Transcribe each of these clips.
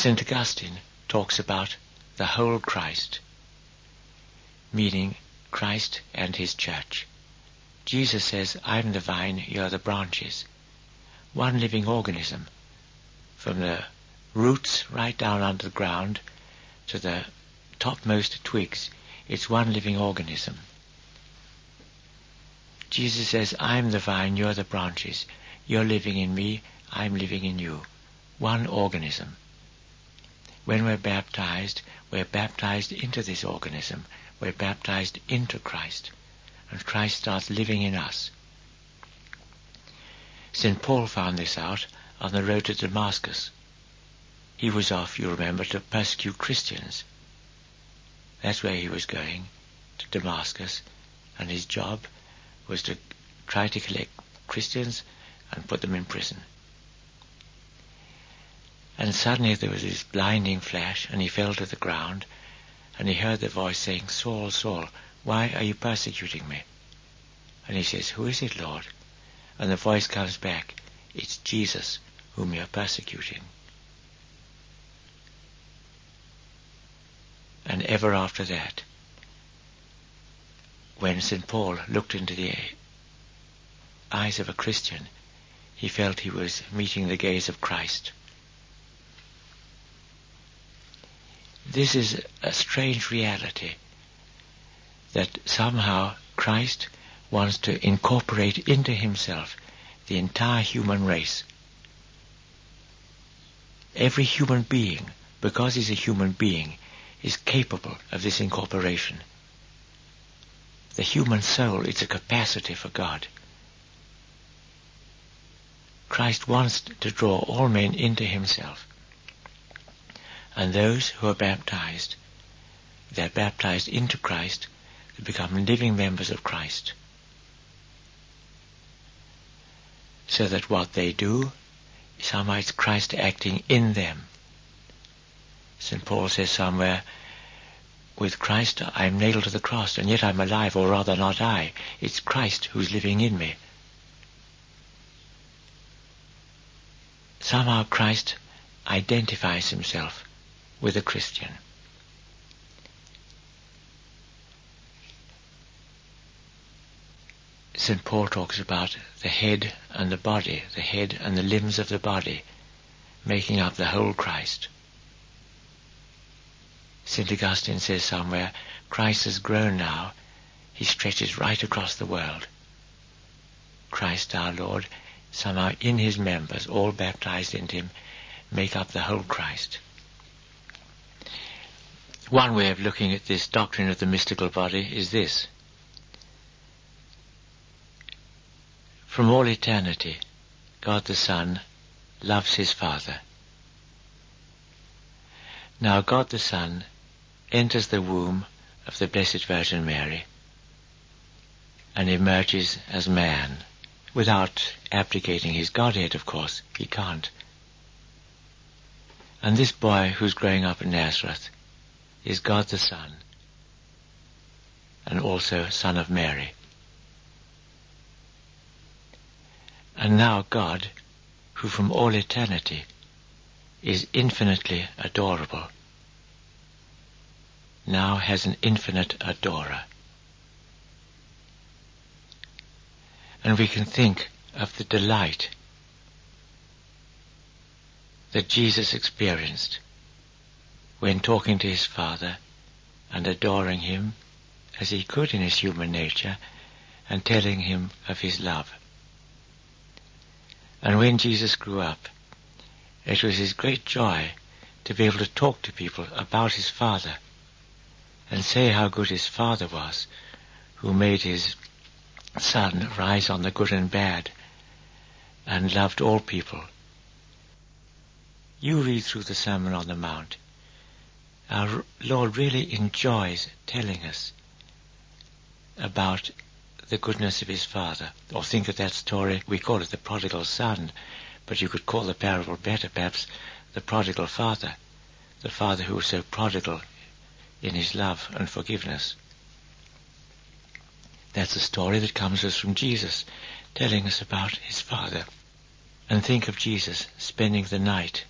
St. Augustine talks about the whole Christ, meaning Christ and his church. Jesus says, I'm the vine, you're the branches. One living organism, from the roots right down under the ground to the topmost twigs. It's one living organism. Jesus says, I'm the vine, you're the branches. You're living in me, I'm living in you. One organism. When we're baptized, we're baptized into this organism. We're baptized into Christ. And Christ starts living in us. St. Paul found this out on the road to Damascus. He was off, you remember, to persecute Christians. That's where he was going, to Damascus, and his job was to try to collect Christians and put them in prison. And suddenly there was this blinding flash, and he fell to the ground, and he heard the voice saying, Saul, Saul, why are you persecuting me? And he says, Who is it, Lord? And the voice comes back, It's Jesus whom you're persecuting. And ever after that, when St. Paul looked into the eyes of a Christian, he felt he was meeting the gaze of Christ. This is a strange reality that somehow Christ wants to incorporate into himself the entire human race. Every human being, because he's a human being, is capable of this incorporation. The human soul is a capacity for God. Christ wants to draw all men into himself. And those who are baptized, they're baptized into Christ, they become living members of Christ. So that what they do is somehow Christ acting in them. St. Paul says somewhere, with Christ I am nailed to the cross, and yet I'm alive, or rather not I. It's Christ who's living in me. Somehow Christ identifies himself with a Christian. St. Paul talks about the head and the body, the head and the limbs of the body, making up the whole Christ. St. Augustine says somewhere, Christ has grown now, he stretches right across the world. Christ our Lord, somehow in his members, all baptized into him, make up the whole Christ. One way of looking at this doctrine of the mystical body is this. From all eternity, God the Son loves his Father. Now God the Son enters the womb of the Blessed Virgin Mary and emerges as man without abdicating his Godhead, of course. He can't. And this boy who's growing up in Nazareth is God the Son and also Son of Mary. And now God, who from all eternity is infinitely adorable, now has an infinite adorer. And we can think of the delight that Jesus experienced when talking to his Father and adoring him as he could in his human nature and telling him of his love. And when Jesus grew up, it was his great joy to be able to talk to people about his Father and say how good his Father was, who made his sun rise on the good and bad and loved all people. You read through the Sermon on the Mount. Our Lord really enjoys telling us about the goodness of his father. Or think of that story, we call it the prodigal son, but you could call the parable better perhaps the prodigal father, the father who was so prodigal in his love and forgiveness. That's a story that comes to us from Jesus, telling us about his father. And think of Jesus spending the night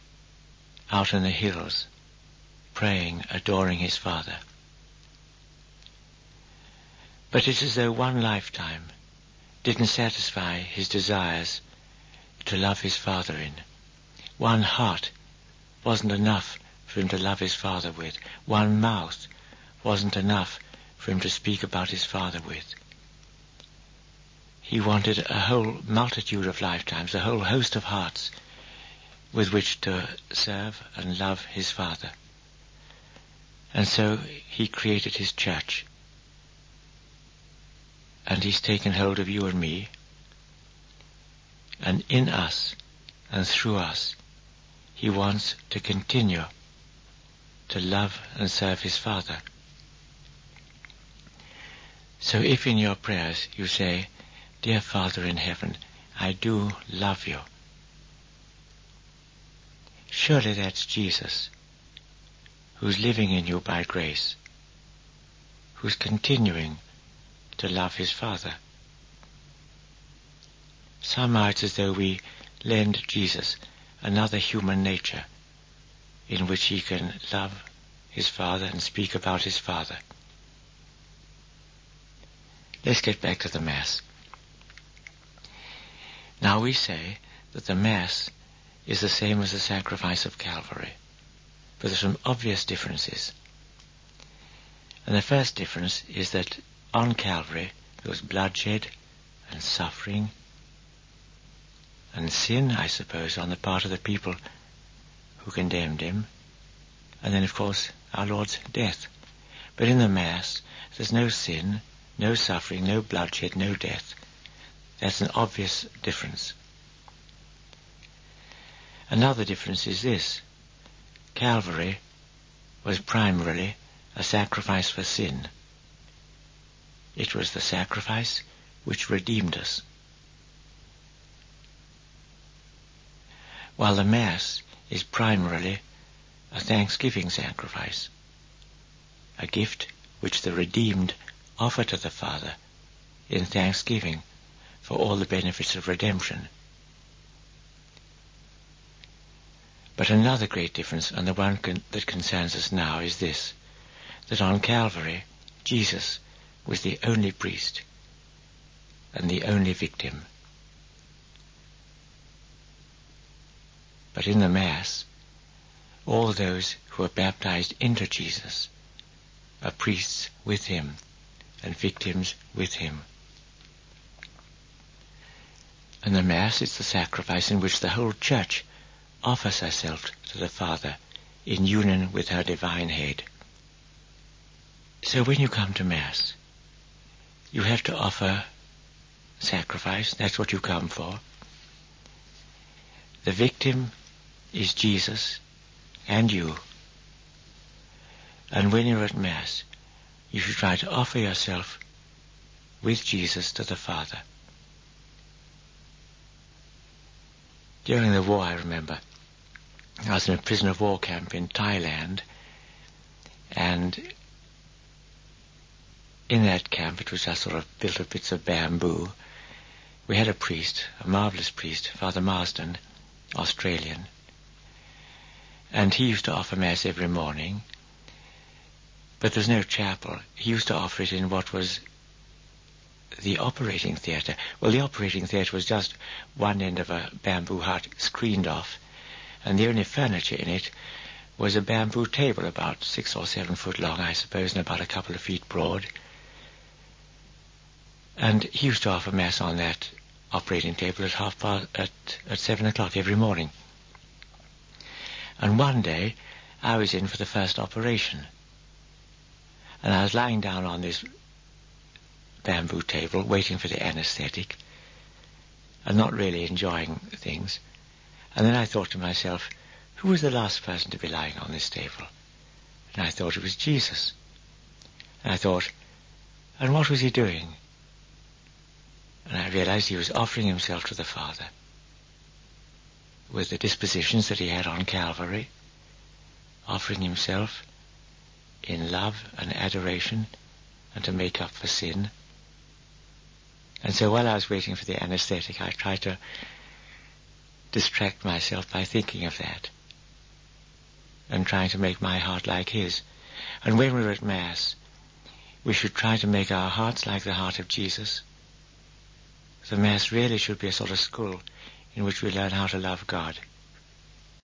out in the hills, praying, adoring his Father. But it's as though one lifetime didn't satisfy his desires to love his Father in. One heart wasn't enough for him to love his Father with. One mouth wasn't enough for him to speak about his Father with. He wanted a whole multitude of lifetimes, a whole host of hearts with which to serve and love his Father. And so he created his church. And he's taken hold of you and me. And in us and through us, he wants to continue to love and serve his Father. So if in your prayers you say, Dear Father in heaven, I do love you, surely that's Jesus who's living in you by grace, who's continuing to love his Father. Somehow it's as though we lend Jesus another human nature in which he can love his Father and speak about his Father. Let's get back to the Mass. Now we say that the Mass is the same as the sacrifice of Calvary. But there's some obvious differences. And the first difference is that on Calvary there was bloodshed and suffering and sin, I suppose, on the part of the people who condemned him. And then, of course, our Lord's death. But in the Mass, there's no sin, no suffering, no bloodshed, no death. That's an obvious difference. Another difference is this. Calvary was primarily a sacrifice for sin. It was the sacrifice which redeemed us. While the Mass is primarily a thanksgiving sacrifice, a gift which the redeemed offer to the Father in thanksgiving for all the benefits of redemption. But another great difference, and the one con- that concerns us now, is this, that on Calvary, Jesus was the only priest and the only victim. But in the Mass, all those who are baptized into Jesus are priests with him and victims with him. And the Mass is the sacrifice in which the whole Church offers herself to the Father in union with her divine head. So when you come to Mass, you have to offer sacrifice. That's what you come for. The victim is Jesus and you. And when you're at Mass, you should try to offer yourself with Jesus to the Father. During the war, I remember, I was in a prisoner of war camp in Thailand, and in that camp, it was just sort of built of bits of bamboo. We had a priest, a marvelous priest, Father Marsden, Australian, and he used to offer Mass every morning, but there was no chapel. He used to offer it in what was the operating theatre. Well, the operating theatre was just one end of a bamboo hut screened off, and the only furniture in it was a bamboo table about six or seven foot long, I suppose, and about a couple of feet broad. And he used to offer mass on that operating table at half past at, at seven o'clock every morning. And one day I was in for the first operation. And I was lying down on this bamboo table waiting for the anesthetic and not really enjoying things. And then I thought to myself, who was the last person to be lying on this table? And I thought it was Jesus. And I thought, and what was he doing? And I realized he was offering himself to the Father with the dispositions that he had on Calvary, offering himself in love and adoration and to make up for sin. And so while I was waiting for the anesthetic, I tried to distract myself by thinking of that. and trying to make my heart like his. And when we're at Mass, we should try to make our hearts like the heart of Jesus. The Mass really should be a sort of school in which we learn how to love God.